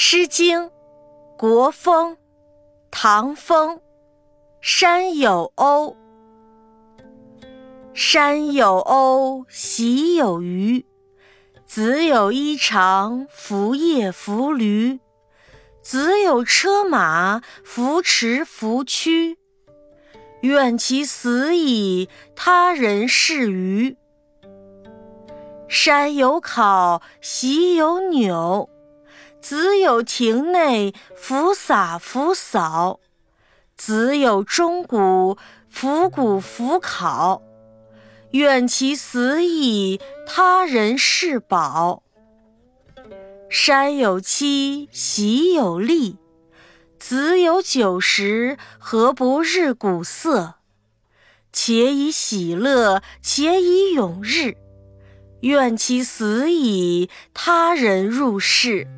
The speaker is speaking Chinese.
诗经·国风·唐风。山有欧，山有欧，隰有鱼。子有衣裳，拂叶拂驴。子有车马，扶持扶驱。愿其死矣，他人是虞。山有考，隰有扭。子有庭内，拂洒拂扫；子有钟鼓，拂鼓拂考。愿其死矣，他人是宝。山有期，隰有粒。子有九十，何不日鼓瑟？且以喜乐，且以咏日。愿其死矣，他人入室。